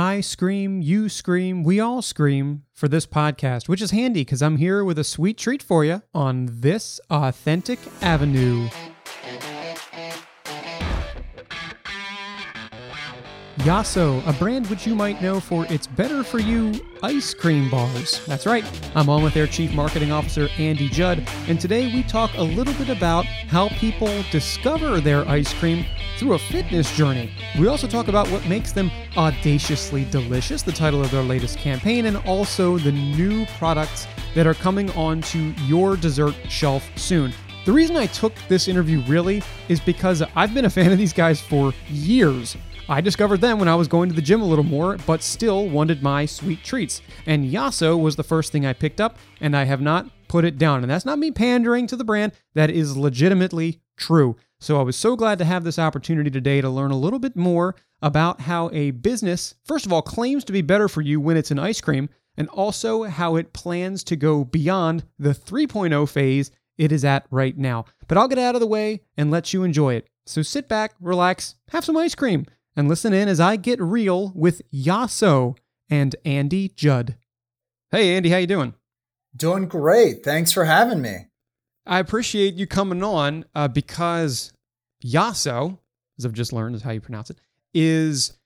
I scream, you scream, we all scream for this podcast, which is handy because I'm here with a sweet treat for you on this authentic avenue. Yasso, a brand which you might know for its better for you ice cream bars. That's right, I'm on with their Chief Marketing Officer, Andy Judd, and today we talk a little bit about how people discover their ice cream through a fitness journey. We also talk about what makes them audaciously delicious, the title of their latest campaign, and also the new products that are coming onto your dessert shelf soon. The reason I took this interview really is because I've been a fan of these guys for years. I discovered them when I was going to the gym a little more, but still wanted my sweet treats. And Yasso was the first thing I picked up, and I have not put it down. And that's not me pandering to the brand, that is legitimately true. So I was so glad to have this opportunity today to learn a little bit more about how a business, first of all, claims to be better for you when it's an ice cream, and also how it plans to go beyond the 3.0 phase it is at right now. But I'll get out of the way and let you enjoy it. So sit back, relax, have some ice cream and listen in as I get real with Yasso and Andy Judd. Hey Andy, how you doing? Doing great. Thanks for having me. I appreciate you coming on uh, because Yasso, as I've just learned is how you pronounce it, is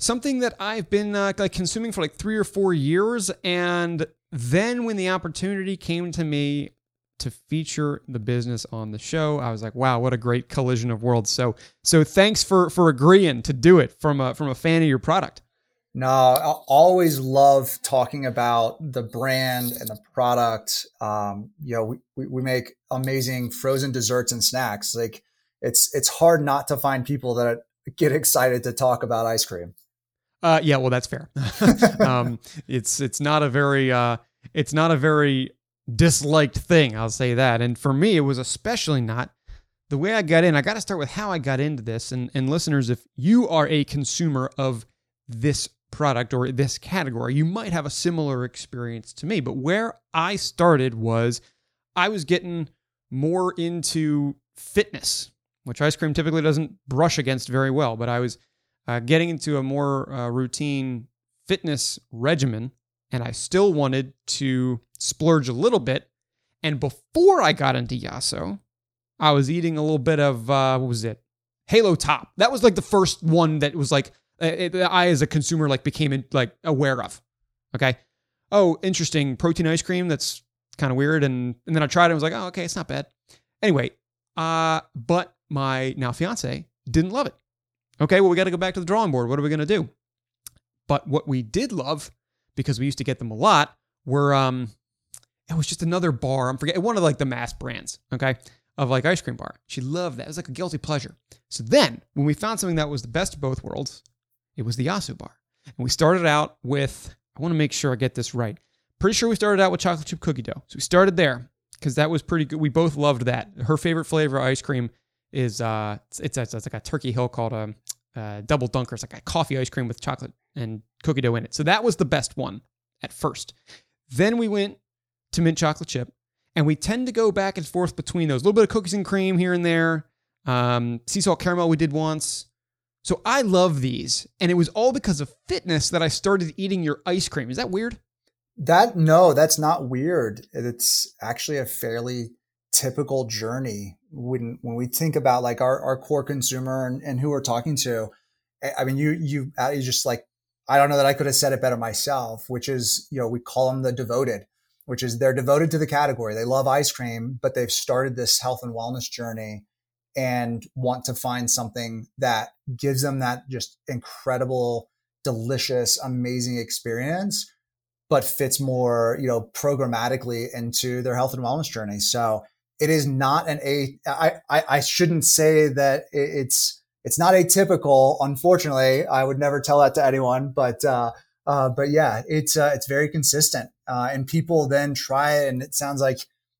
something that I've been uh, like consuming for like three or four years, and then when the opportunity came to me to feature the business on the show. I was like, wow, what a great collision of worlds. So so thanks for for agreeing to do it from a from a fan of your product. No, I always love talking about the brand and the product. Um, you know, we, we, we make amazing frozen desserts and snacks. Like it's it's hard not to find people that get excited to talk about ice cream. Uh, yeah, well, that's fair. um, it's it's not a very uh, it's not a very disliked thing. I'll say that. And for me, it was especially not the way I got in. I got to start with how I got into this. And, and listeners, if you are a consumer of this product or this category, you might have a similar experience to me. But where I started was I was getting more into fitness, which ice cream typically doesn't brush against very well. But I was uh, getting into a more uh, routine fitness regimen and I still wanted to splurge a little bit. And before I got into Yasso, I was eating a little bit of uh, what was it? Halo Top. That was like the first one that was like it, I as a consumer like became like aware of. Okay. Oh, interesting. Protein ice cream. That's kind of weird. And and then I tried it. and was like, oh, okay, it's not bad. Anyway, uh, but my now fiance didn't love it. Okay, well, we got to go back to the drawing board. What are we gonna do? But what we did love because we used to get them a lot were um it was just another bar. I'm forgetting one of like the mass brands, okay, of like ice cream bar. She loved that. It was like a guilty pleasure. So then when we found something that was the best of both worlds, it was the Yasso bar. And we started out with, I want to make sure I get this right. Pretty sure we started out with chocolate chip cookie dough. So we started there because that was pretty good. We both loved that. Her favorite flavor of ice cream is uh it's it's, it's like a turkey hill called a, a double dunker. It's like a coffee ice cream with chocolate and cookie dough in it. So that was the best one at first. Then we went to mint chocolate chip, and we tend to go back and forth between those. A little bit of cookies and cream here and there. Um, sea salt caramel we did once. So I love these, and it was all because of fitness that I started eating your ice cream. Is that weird? That no, that's not weird. It's actually a fairly typical journey when when we think about like our, our core consumer and, and who we're talking to. I mean, you you you just like I don't know that I could have said it better myself, which is, you know, we call them the devoted, which is they're devoted to the category. They love ice cream, but they've started this health and wellness journey and want to find something that gives them that just incredible, delicious, amazing experience, but fits more, you know, programmatically into their health and wellness journey. So it is not an a. I I, I shouldn't say that it's it's not atypical. Unfortunately, I would never tell that to anyone, but uh, uh, but yeah, it's uh, it's very consistent, uh, and people then try it, and it sounds like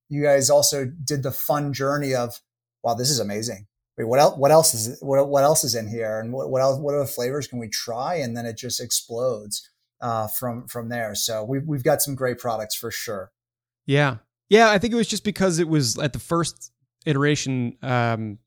you guys also did the fun journey of, wow, this is amazing. Wait, what else? What else is what, what else is in here, and what, what else? What other flavors can we try? And then it just explodes uh, from from there. So we've we've got some great products for sure. Yeah, yeah. I think it was just because it was at the first iteration. Um,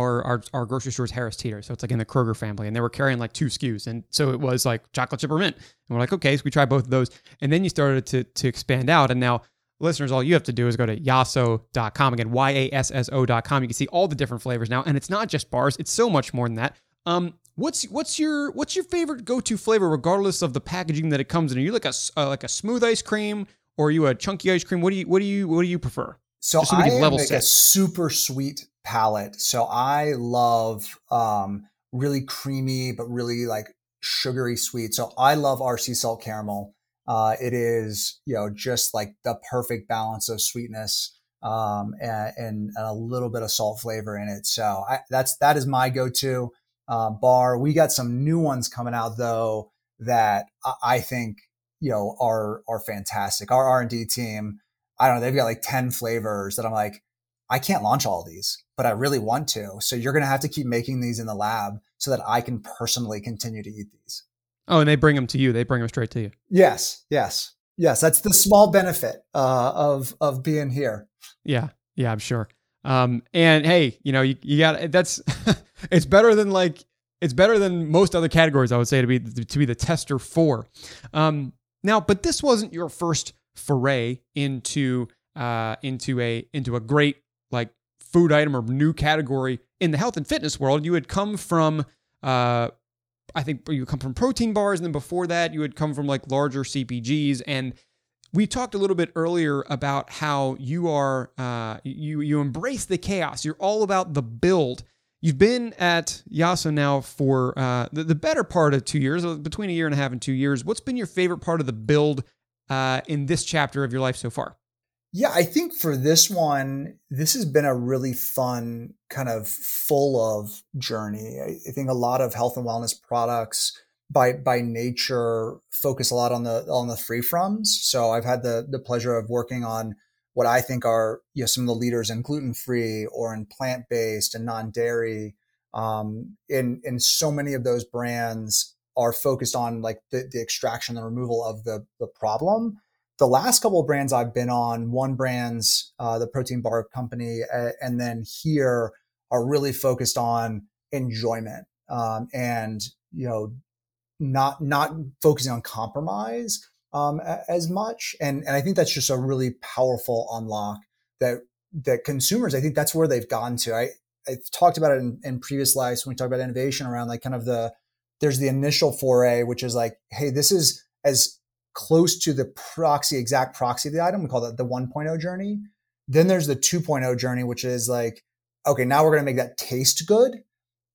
our, our our grocery store's Harris Teeter, so it's like in the Kroger family, and they were carrying like two SKUs, and so it was like chocolate chip or mint, and we're like, okay, so we try both of those, and then you started to to expand out, and now listeners, all you have to do is go to yasso.com again, y a s s o.com. You can see all the different flavors now, and it's not just bars; it's so much more than that. Um, what's what's your what's your favorite go to flavor, regardless of the packaging that it comes in? Are you like a uh, like a smooth ice cream, or are you a chunky ice cream? What do you what do you what do you prefer? So, so I am like a super sweet palate. So I love um, really creamy, but really like sugary sweet. So I love sea salt caramel. Uh, it is, you know, just like the perfect balance of sweetness um, and, and, a little bit of salt flavor in it. So I, that's that is my go-to uh, bar. We got some new ones coming out though that I think you know are are fantastic. Our R and D team I don't know, they've got like 10 flavors that I'm like, I can't launch all these, but I really want to. So you're going to have to keep making these in the lab so that I can personally continue to eat these. Oh, and they bring them to you. They bring them straight to you. Yes, yes, yes. That's the small benefit uh, of of being here. Yeah, yeah, I'm sure. Um, and hey, you know, you, you got that's it's better than like it's better than most other categories. I would say to be to be the tester for. Um, now, but this wasn't your first foray into uh, into a into a great like food item or new category in the health and fitness world. You had come from uh, I think you come from protein bars, and then before that, you had come from like larger CPGs. And we talked a little bit earlier about how you are uh, you you embrace the chaos. You're all about the build. You've been at Yasso now for uh, the, the better part of two years, uh, between a year and a half and two years. What's been your favorite part of the build uh, in this chapter of your life so far? Yeah, I think for this one, this has been a really fun kind of full of journey. I, think a lot of health and wellness products by by nature focus a lot on the on the free froms. So I've had the the pleasure of working on what I think are you know some of the leaders in gluten free or in plant based and non dairy. Um, in in so many of those brands, are focused on like the, the extraction and removal of the, the problem. The last couple of brands I've been on, one brand's uh, the protein bar company, uh, and then here are really focused on enjoyment um, and you know not not focusing on compromise um, as much. And and I think that's just a really powerful unlock that that consumers. I think that's where they've gone to. I I talked about it in, in previous lives when we talked about innovation around like kind of the there's the initial foray, which is like, hey, this is as close to the proxy, exact proxy of the item. We call that the 1.0 journey. Then there's the 2.0 journey, which is like, okay, now we're going to make that taste good.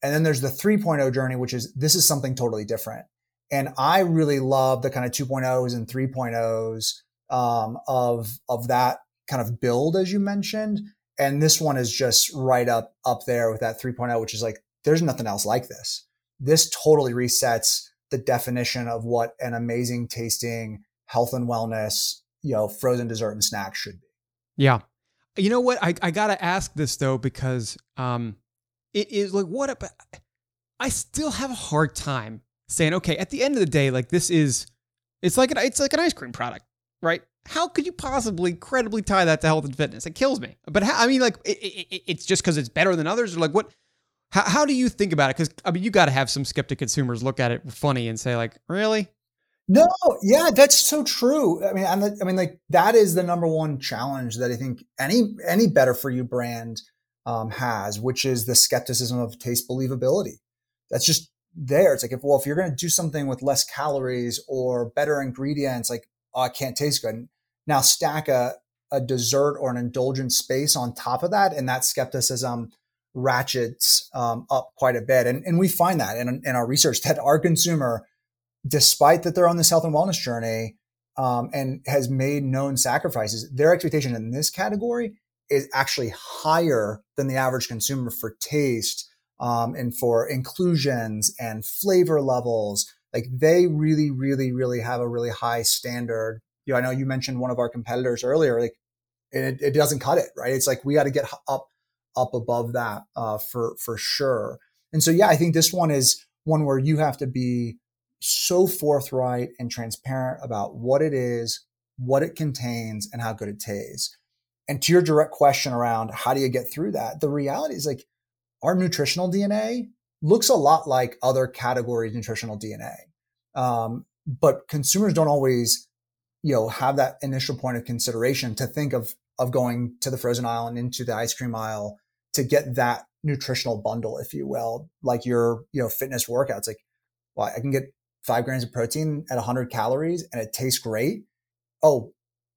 And then there's the 3.0 journey, which is this is something totally different. And I really love the kind of 2.0s and 3.0s um, of of that kind of build, as you mentioned. And this one is just right up up there with that 3.0, which is like there's nothing else like this this totally resets the definition of what an amazing tasting health and wellness, you know, frozen dessert and snack should be. Yeah. You know what? I, I got to ask this though, because um, it is like, what about, I still have a hard time saying, okay, at the end of the day, like this is, it's like an, it's like an ice cream product, right? How could you possibly credibly tie that to health and fitness? It kills me. But how, I mean, like, it, it, it's just because it's better than others, or like, what? How, how do you think about it? Because I mean, you got to have some skeptic consumers look at it funny and say, like, really? No, yeah, that's so true. I mean, I'm, I mean, like that is the number one challenge that I think any any better for you brand um, has, which is the skepticism of taste believability. That's just there. It's like if well, if you're going to do something with less calories or better ingredients, like oh, it can't taste good. Now stack a a dessert or an indulgent space on top of that, and that skepticism ratchets um, up quite a bit. And, and we find that in, in our research that our consumer, despite that they're on this health and wellness journey um, and has made known sacrifices, their expectation in this category is actually higher than the average consumer for taste um, and for inclusions and flavor levels. Like they really, really, really have a really high standard. You know, I know you mentioned one of our competitors earlier. Like it, it doesn't cut it, right? It's like we got to get up up above that uh, for for sure. And so, yeah, I think this one is one where you have to be so forthright and transparent about what it is, what it contains, and how good it tastes. And to your direct question around how do you get through that, the reality is like our nutritional DNA looks a lot like other categories nutritional DNA. Um, but consumers don't always, you know, have that initial point of consideration to think of of going to the frozen aisle and into the ice cream aisle to get that nutritional bundle, if you will, like your, you know, fitness workouts. Like, well, I can get five grams of protein at 100 calories and it tastes great. Oh,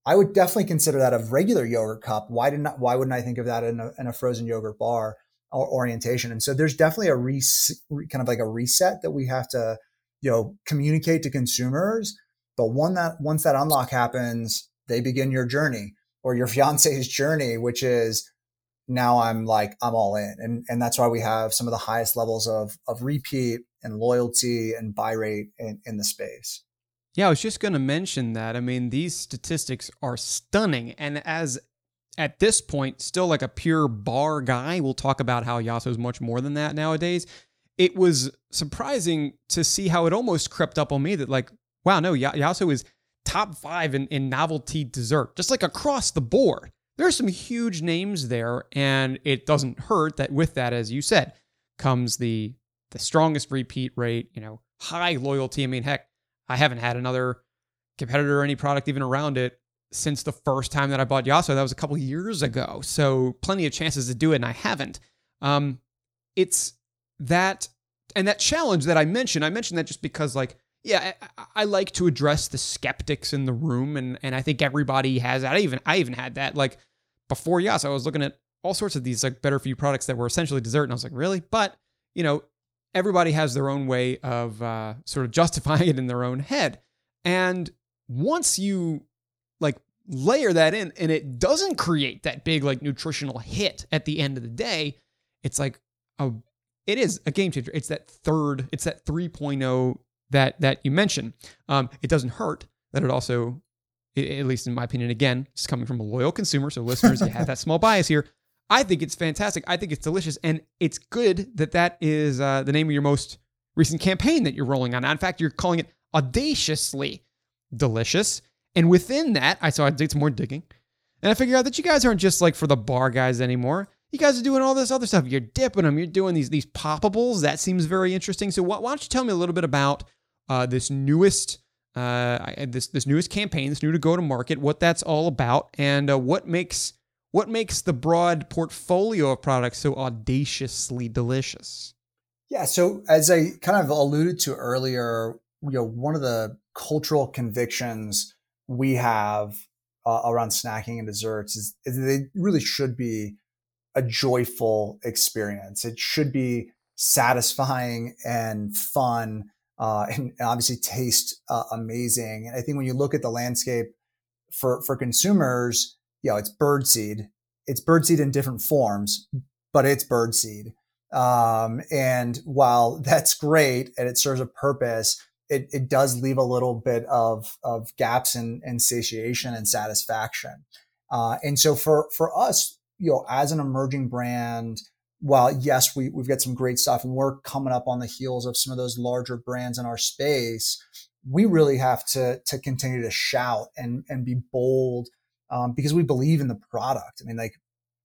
I would definitely consider that a regular yogurt cup. Why did not? Why wouldn't I think of that in a, in a frozen yogurt bar or orientation? And so there's definitely a re, kind of like a reset that we have to, you know, communicate to consumers. But one that once that unlock happens, they begin your journey or your fiance's journey, which is now I'm like I'm all in, and and that's why we have some of the highest levels of of repeat and loyalty and buy rate in, in the space. Yeah, I was just going to mention that. I mean, these statistics are stunning. And as at this point, still like a pure bar guy, we'll talk about how Yasso is much more than that nowadays. It was surprising to see how it almost crept up on me that, like, wow, no, Yasso is top five in, in novelty dessert, just like across the board. There's some huge names there, and it doesn't hurt that with that, as you said, comes the the strongest repeat rate, you know, high loyalty. I mean, heck, I haven't had another competitor or any product even around it since the first time that I bought Yasso. That was a couple years ago. So plenty of chances to do it, and I haven't. Um, it's that and that challenge that I mentioned. I mentioned that just because, like, yeah, I, I, like to address the skeptics in the room, and and I think everybody has that. I even I even had that. Like before Yasso, I was looking at all sorts of these like better for you products that were essentially dessert, and I was like, really? But you know, everybody has their own way of uh, sort of justifying it in their own head. And once you like layer that in and it doesn't create that big like nutritional hit at the end of the day, it's like a it is a game changer. It's that third, it's that 3.0 that that you mentioned. Um, it doesn't hurt that it also, at least in my opinion, again, it's coming from a loyal consumer. So listeners, you have that small bias here. I think it's fantastic. I think it's delicious, and it's good that that is uh, the name of your most recent campaign that you're rolling on. In fact, you're calling it audaciously delicious. And within that, I saw I did some more digging, and I figured out that you guys aren't just like for the bar guys anymore. You guys are doing all this other stuff. You're dipping them. You're doing these these poppables. That seems very interesting. So why, why don't you tell me a little bit about uh, this newest uh, this this newest campaign, this new to go to market, what that's all about, and uh, what makes what makes the broad portfolio of products so audaciously delicious? Yeah, so as I kind of alluded to earlier, you know, one of the cultural convictions we have uh, around snacking and desserts is, is they really should be a joyful experience. It should be satisfying and fun, uh, and, obviously taste uh, amazing. And I think when you look at the landscape for for consumers, you know, it's birdseed. It's birdseed in different forms, but it's birdseed. Um, and while that's great and it serves a purpose, it, it does leave a little bit of, of gaps in, in satiation and satisfaction. Uh, and so for, for us, you know, as an emerging brand, while yes, we, we've got some great stuff and we're coming up on the heels of some of those larger brands in our space, we really have to, to continue to shout and, and be bold um, because we believe in the product. I mean, like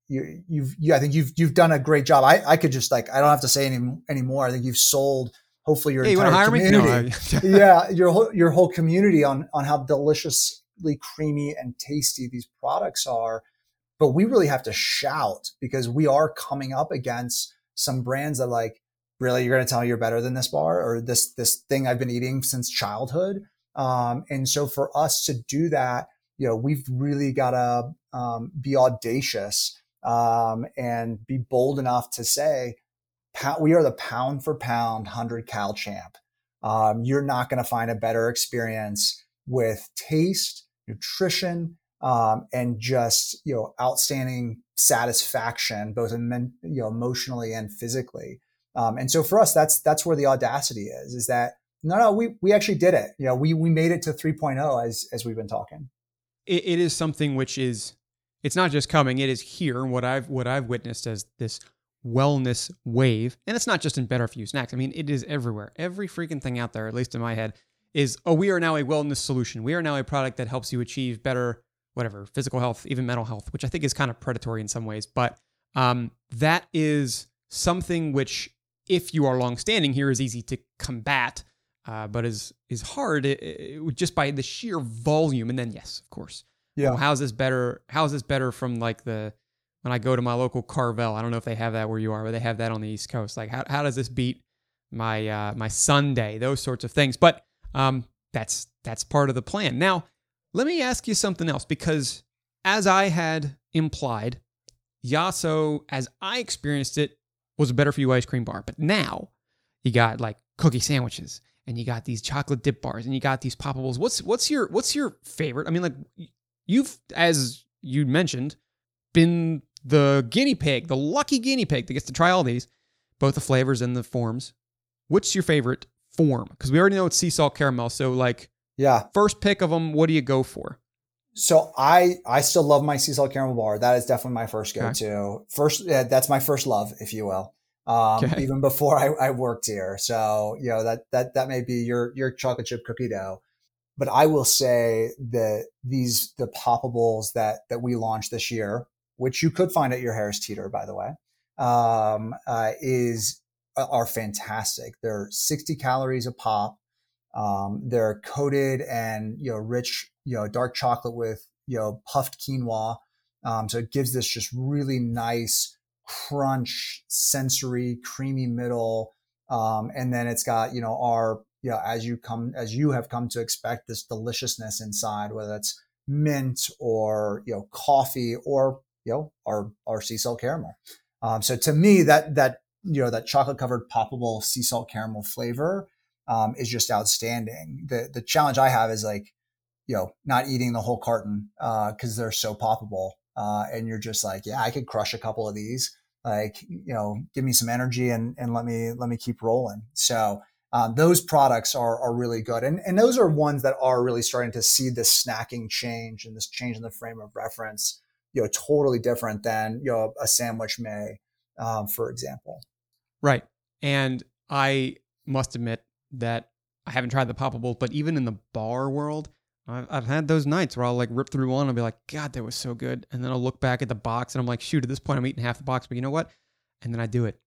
you, you've, you, I think you've, you've done a great job. I, I could just like, I don't have to say any anymore. I think you've sold hopefully your yeah, entire you community. No, yeah. Your whole, your whole community on, on how deliciously creamy and tasty these products are. But we really have to shout because we are coming up against some brands that like, really, you're going to tell me you're better than this bar or this, this thing I've been eating since childhood. Um, and so for us to do that, you know, we've really got to um, be audacious um, and be bold enough to say, we are the pound for pound 100 cal champ. Um, you're not going to find a better experience with taste, nutrition, um, and just you know outstanding satisfaction, both in, you know emotionally and physically. Um, and so for us, that's that's where the audacity is. Is that no, no, we we actually did it. You know, we we made it to 3.0 as as we've been talking it, it is something which is it's not just coming; it is here. What I've what I've witnessed as this wellness wave, and it's not just in better for you snacks. I mean, it is everywhere. Every freaking thing out there, at least in my head, is oh, we are now a wellness solution. We are now a product that helps you achieve better whatever physical health, even mental health, which I think is kind of predatory in some ways. But um, that is something which, if you are longstanding here, is easy to combat, uh, but is is hard it, it, just by the sheer volume. And then, yes, of course, yeah. Well, how's this better? How's this better from like the when I go to my local Carvel? I don't know if they have that where you are, but they have that on the East Coast. Like, how how does this beat my uh, my sundae? Those sorts of things. But um, that's that's part of the plan. Now, let me ask you something else because as I had implied, Yasso, as I experienced it, was a better for you ice cream bar. But now you got like cookie sandwiches and you got these chocolate dip bars and you got these poppables. What's what's your what's your favorite? I mean, like you've as you mentioned, been the guinea pig, the lucky guinea pig that gets to try all these, both the flavors and the forms. What's your favorite form? Because we already know it's sea salt caramel. So like yeah, first pick of them, what do you go for? So I I still love my sea salt caramel bar. That is definitely my first go to. Okay. First, yeah, that's my first love, if you will. Um, okay. Even before I, I worked here, so you know that that that may be your your chocolate chip cookie dough. But I will say that these the poppables that that we launched this year, which you could find at your Harris Teeter, by the way, um, uh, is are fantastic. They're 60 calories a pop. Um, they're coated and you know rich you know dark chocolate with you know puffed quinoa. Um, so it gives this just really nice crunch, sensory, creamy middle. Um, and then it's got you know our you know as you come as you have come to expect this deliciousness inside, whether it's mint or you know coffee or you know our our sea salt caramel. Um, so to me that that you know that chocolate covered poppable sea salt caramel flavor um, is just outstanding. The the challenge I have is like, you know, not eating the whole carton because uh, they're so poppable, uh, and you're just like, yeah, I could crush a couple of these. Like, you know, give me some energy and and let me let me keep rolling. So. Um, those products are, are really good. And, and those are ones that are really starting to see this snacking change and this change in the frame of reference, you know, totally different than, you know, a sandwich may, um, for example. Right. And I must admit, that I haven't tried the poppables, but even in the bar world, I've, I've had those nights where I'll like rip through one and be like, God, that was so good. And then I'll look back at the box and I'm like, shoot, at this point I'm eating half the box, but you know what? And then I do it.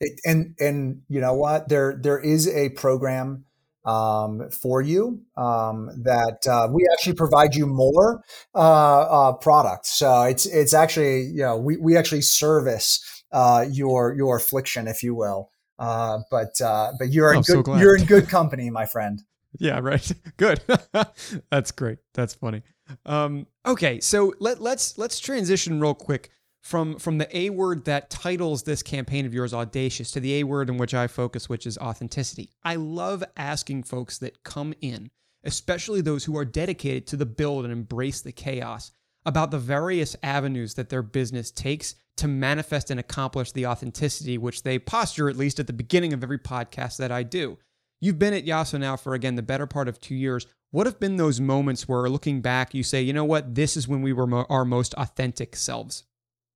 it and and you know what? There there is a program um, for you um, that uh, we actually provide you more uh, uh, products. So it's it's actually you know we we actually service uh, your your affliction, if you will. Uh, but uh, but you're in good so you're in good company, my friend. yeah, right. Good. That's great. That's funny. Um, okay, so let let's let's transition real quick from from the A word that titles this campaign of yours audacious to the A word in which I focus, which is authenticity. I love asking folks that come in, especially those who are dedicated to the build and embrace the chaos, about the various avenues that their business takes to manifest and accomplish the authenticity which they posture at least at the beginning of every podcast that I do. You've been at Yasso now for again the better part of 2 years. What have been those moments where looking back you say, "You know what? This is when we were mo- our most authentic selves."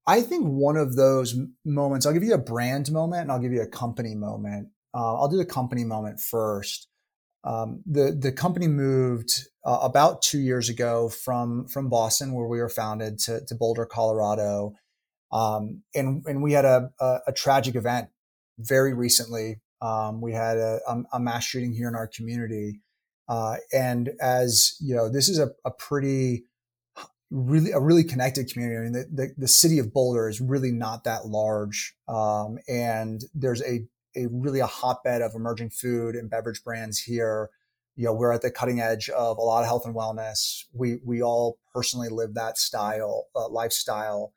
I think one of those moments, I'll give you a brand moment and I'll give you a company moment. Uh, I'll do the company moment first. Um, the the company moved uh, about two years ago from from Boston, where we were founded, to, to Boulder, Colorado, um, and and we had a, a, a tragic event very recently. Um, we had a, a, mass shooting here in our community, uh, and as you know, this is a, a pretty really a really connected community. I mean, the, the, the, city of Boulder is really not that large, um, and there's a a really a hotbed of emerging food and beverage brands here. You know, we're at the cutting edge of a lot of health and wellness. We we all personally live that style uh, lifestyle,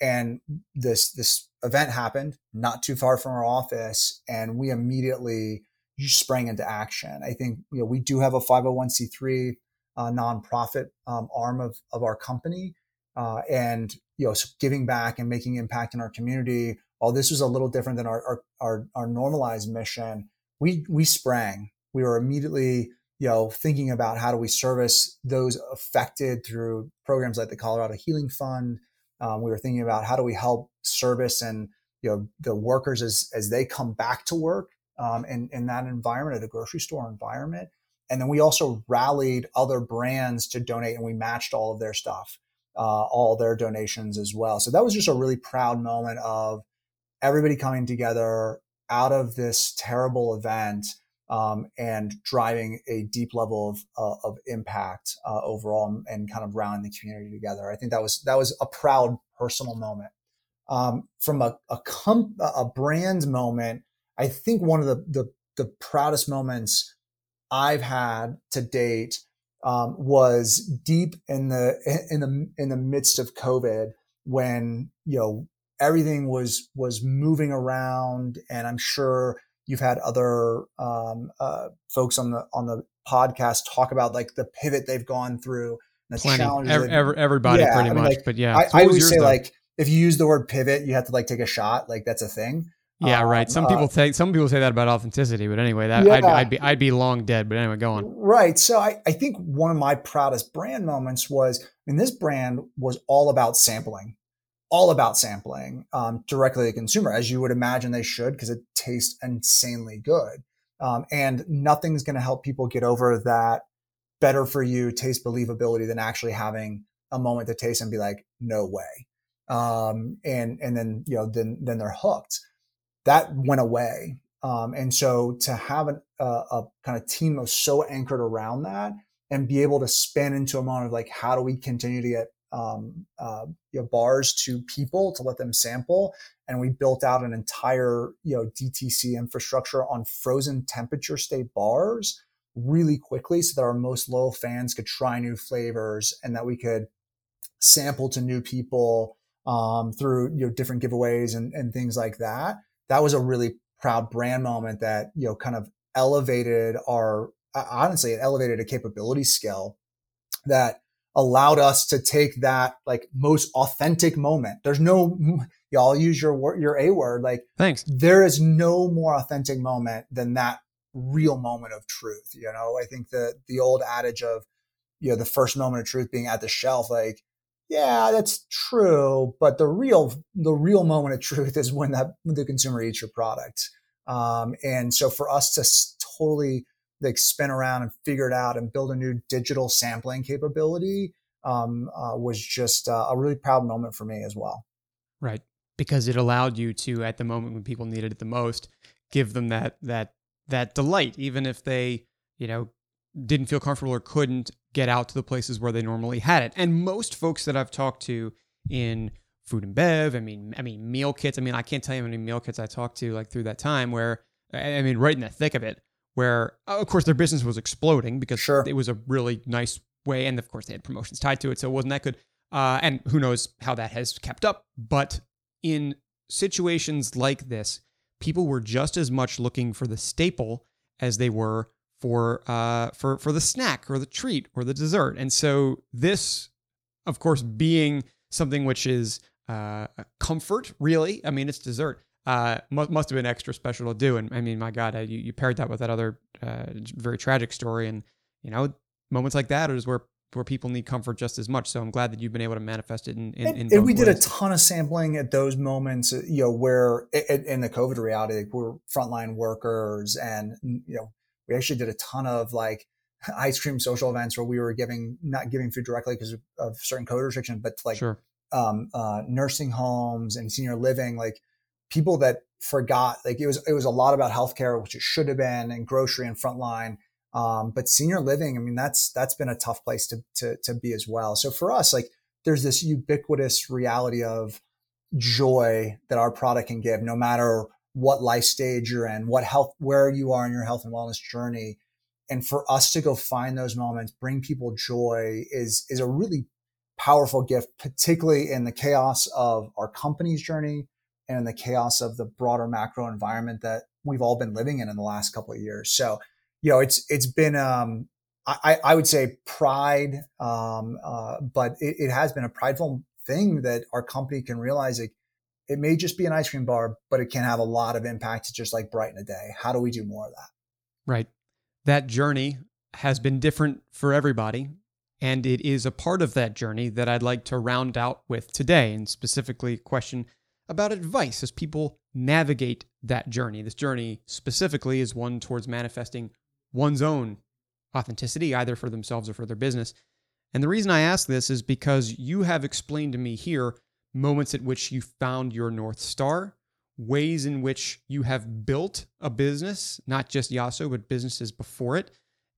and this this event happened not too far from our office, and we immediately sprang into action. I think you know we do have a 501c3 uh, nonprofit um, arm of of our company, uh, and you know giving back and making impact in our community while this was a little different than our, our, our, our normalized mission, we, we sprang. We were immediately, you know, thinking about how do we service those affected through programs like the Colorado Healing Fund. Um, we were thinking about how do we help service and, you know, the workers as, as they come back to work um, in, in that environment, at a grocery store environment. And then we also rallied other brands to donate and we matched all of their stuff, uh, all their donations as well. So that was just a really proud moment of everybody coming together out of this terrible event um, and driving a deep level of, uh, of impact uh, overall and, kind of rallying the community together. I think that was that was a proud personal moment. Um, from a a, a brand moment, I think one of the, the the proudest moments I've had to date um, was deep in the in the in the midst of COVID when you know everything was was moving around, and I'm sure you've had other um, uh, folks on the on the podcast talk about like the pivot they've gone through. The Plenty. Every, every, everybody yeah, pretty I mean, much, like, but yeah. I, I always say though? like if you use the word pivot, you have to like take a shot. Like that's a thing. Yeah, um, right. Some people uh, say some people say that about authenticity, but anyway, that yeah. I'd, I'd, be I'd be long dead. But anyway, go on. Right. So I, I think one of my proudest brand moments was I mean this brand was all about sampling all about sampling um, directly to the consumer, as you would imagine they should, because it tastes insanely good. Um, and nothing's going to help people get over that better for you taste believability than actually having a moment to taste and be like, no way. Um, and and then you know then then they're hooked. That went away. Um, and so to have an, a, a kind of team so anchored around that and be able to spin into a moment of like, how do we continue to get um, uh, you know, bars to people to let them sample. And we built out an entire you know DTC infrastructure on frozen temperature state bars really quickly, so that our most loyal fans could try new flavors and that we could sample to new people um, through you know different giveaways and, and things like that. That was a really proud brand moment that you know kind of elevated our honestly it elevated a capability skill that allowed us to take that like most authentic moment. There's no, y'all use your word, your A word. Like, thanks. There is no more authentic moment than that real moment of truth. You know, I think the, the old adage of, you know, the first moment of truth being at the shelf, like, yeah, that's true. But the real, the real moment of truth is when that the consumer eats your product. Um, and so for us to totally like spin around and figure it out and build a new digital sampling capability um, uh, was just uh, a really proud moment for me as well. Right, because it allowed you to, at the moment when people needed it the most, give them that that that delight, even if they, you know, didn't feel comfortable or couldn't get out to the places where they normally had it. And most folks that I've talked to in food and bev, I mean, I mean meal kits. I mean, I can't tell you how many meal kits I talked to like through that time where, I mean, right in the thick of it, where of course their business was exploding because sure. it was a really nice way, and of course they had promotions tied to it, so it wasn't that good. Uh, and who knows how that has kept up? But in situations like this, people were just as much looking for the staple as they were for uh, for for the snack or the treat or the dessert. And so this, of course, being something which is uh, comfort, really. I mean, it's dessert uh, must, must have been extra special to do. And I mean, my God, you, you paired that with that other uh, very tragic story. And, you know, moments like that is where where people need comfort just as much. So I'm glad that you've been able to manifest it in. in, and, in and we ways. did a ton of sampling at those moments, you know, where in the COVID reality, like we're frontline workers, and you know, we actually did a ton of like ice cream social events where we were giving not giving food directly because of, of certain code restrictions, but like sure. um, uh, nursing homes and senior living, like people that forgot like it was it was a lot about healthcare, which it should have been, and grocery and frontline. Um, but senior living, I mean, that's that's been a tough place to to to be as well. So for us, like there's this ubiquitous reality of joy that our product can give, no matter what life stage you're in, what health, where you are in your health and wellness journey. And for us to go find those moments, bring people joy is, is a really powerful gift, particularly in the chaos of our company's journey, and in the chaos of the broader macro environment that we've all been living in in the last couple of years. So, you know, it's it's been um, I, I would say pride, um, uh, but it, it, has been a prideful thing that our company can realize like it may just be an ice cream bar, but it can have a lot of impact to just like brighten a day. How do we do more of that? Right. That journey has been different for everybody. And it is a part of that journey that I'd like to round out with today, and specifically question about advice as people navigate that journey. This journey specifically is one towards manifesting one's own authenticity, either for themselves or for their business. And the reason I ask this is because you have explained to me here moments at which you found your North Star, ways in which you have built a business, not just Yasso, but businesses before it.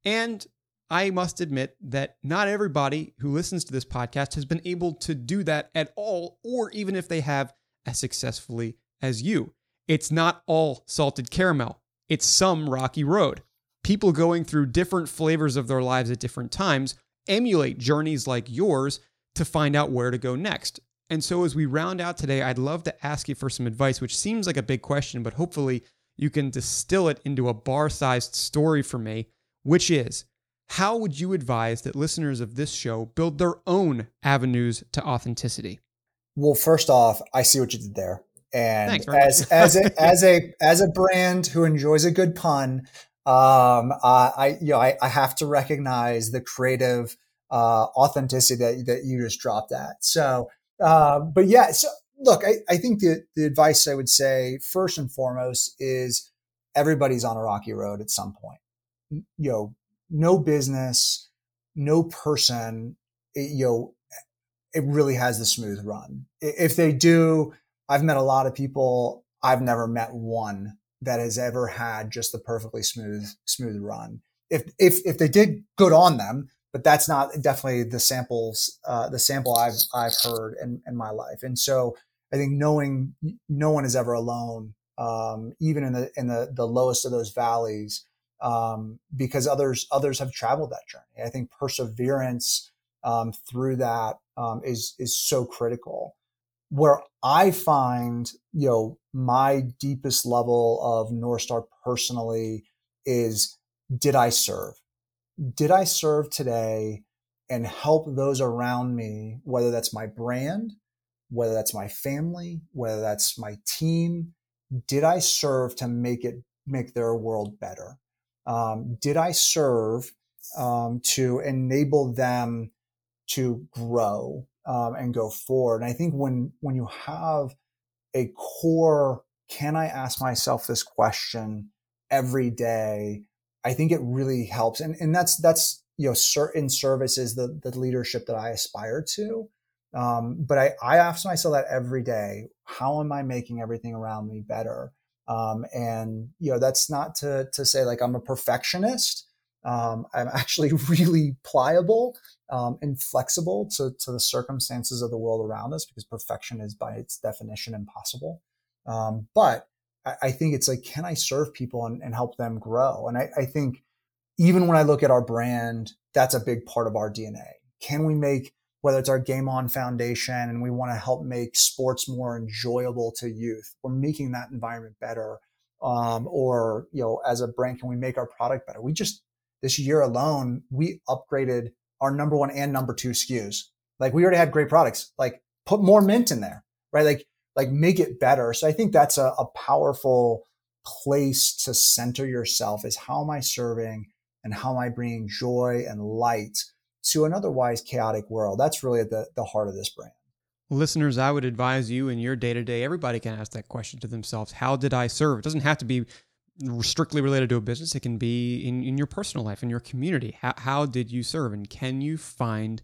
And I must admit that not everybody who listens to this podcast has been able to do that at all, or even if they have, as successfully as you. It's not all salted caramel, it's some rocky road. People going through different flavors of their lives at different times emulate journeys like yours to find out where to go next. And so, as we round out today, I'd love to ask you for some advice, which seems like a big question, but hopefully you can distill it into a bar sized story for me, which is how would you advise that listeners of this show build their own avenues to authenticity? Well, first off, I see what you did there. And as as a as a as a brand who enjoys a good pun, um, uh, I you know I, I have to recognize the creative uh, authenticity that that you just dropped at. So, uh, but yeah, so look, I, I think the the advice I would say first and foremost is everybody's on a rocky road at some point. You know, no business, no person, you know, it really has the smooth run. If they do, I've met a lot of people. I've never met one that has ever had just the perfectly smooth, smooth run. If, if, if they did good on them, but that's not definitely the samples, uh, the sample I've, I've heard in, in my life. And so I think knowing no one is ever alone, um, even in the, in the, the lowest of those valleys, um, because others, others have traveled that journey. I think perseverance, um, through that, um, is, is so critical where I find, you know, my deepest level of North Star personally is did I serve? Did I serve today and help those around me, whether that's my brand, whether that's my family, whether that's my team? Did I serve to make it, make their world better? Um, did I serve um, to enable them to grow um, and go forward. And I think when when you have a core, can I ask myself this question every day? I think it really helps, and and that's that's you know certain services the the leadership that I aspire to. Um, but I, I ask myself that every day. How am I making everything around me better? Um, and you know that's not to to say like I'm a perfectionist. Um, I'm actually really pliable um, and flexible to, to the circumstances of the world around us because perfection is by its definition impossible. Um, but I, I, think it's like, can I serve people and, and help them grow? And I, I think even when I look at our brand, that's a big part of our DNA. Can we make whether it's our Game On Foundation and we want to help make sports more enjoyable to youth, we're making that environment better. Um, or, you know, as a brand, can we make our product better? We just, this year alone, we upgraded our number one and number two SKUs. Like we already had great products. Like put more mint in there, right? Like like make it better. So I think that's a, a powerful place to center yourself is how am I serving and how am I bringing joy and light to an otherwise chaotic world? That's really at the, the heart of this brand. Listeners, I would advise you in your day to day, everybody can ask that question to themselves. How did I serve? It doesn't have to be strictly related to a business. It can be in, in your personal life, in your community. How, how did you serve? And can you find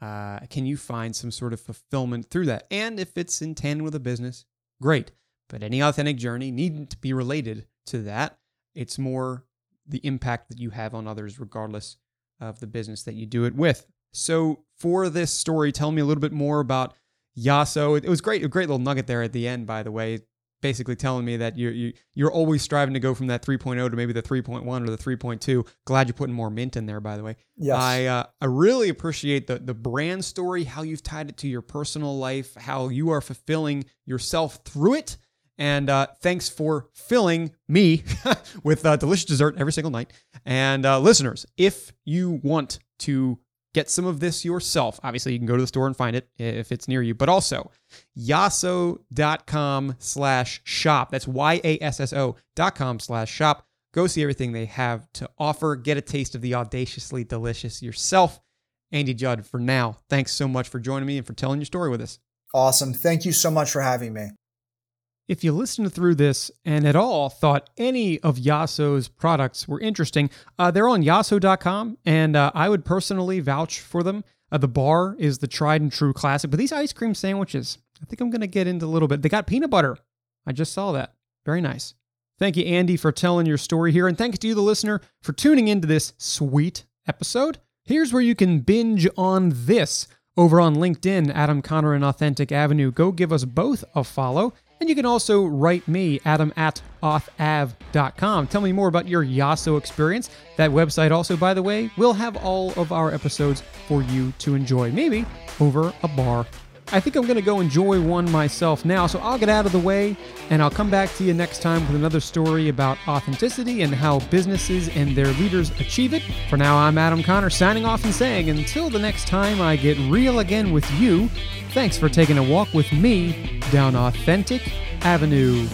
uh, can you find some sort of fulfillment through that? And if it's in tandem with a business, great. But any authentic journey needn't be related to that. It's more the impact that you have on others, regardless of the business that you do it with. So, for this story, tell me a little bit more about Yasso. It was great, a great little nugget there at the end, by the way basically telling me that you're you, you're always striving to go from that 3.0 to maybe the 3.1 or the 3.2. Glad you're putting more mint in there, by the way. Yes. I uh, I really appreciate the the brand story, how you've tied it to your personal life, how you are fulfilling yourself through it. And uh, thanks for filling me with uh, delicious dessert every single night. And uh, listeners, if you want to get some of this yourself. Obviously, you can go to the store and find it if it's near you, but also yasso.com slash shop. That's Y-A-S-S-O dot com slash shop. Go see everything they have to offer. Get a taste of the audaciously delicious yourself. Andy Judd, for now, thanks so much for joining me and for telling your story with us. Awesome. Thank you so much for having me. If you listened through this and at all thought any of Yasso's products were interesting, uh, they're on yasso.com, and uh, I would personally vouch for them. Uh, the bar is the tried and true classic, but these ice cream sandwiches, I think I'm going to get into a little bit. They got peanut butter I just saw that. Very nice. Thank you, Andy, for telling your story here. And thanks to you, the listener, for tuning into this sweet episode. Here's where you can binge on this over on LinkedIn, Adam Conner and Authentic Avenue. Go give us both a follow. And you can also write me, adam at authAv.com. Tell me more about your Yasso experience. That website, also, by the way, will have all of our episodes for you to enjoy, maybe over a bar I think I'm going to go enjoy one myself now, so I'll get out of the way and I'll come back to you next time with another story about authenticity and how businesses and their leaders achieve it. For now, I'm Adam Conner signing off and saying, until the next time I get real again with you, thanks for taking a walk with me down Authentic Avenue.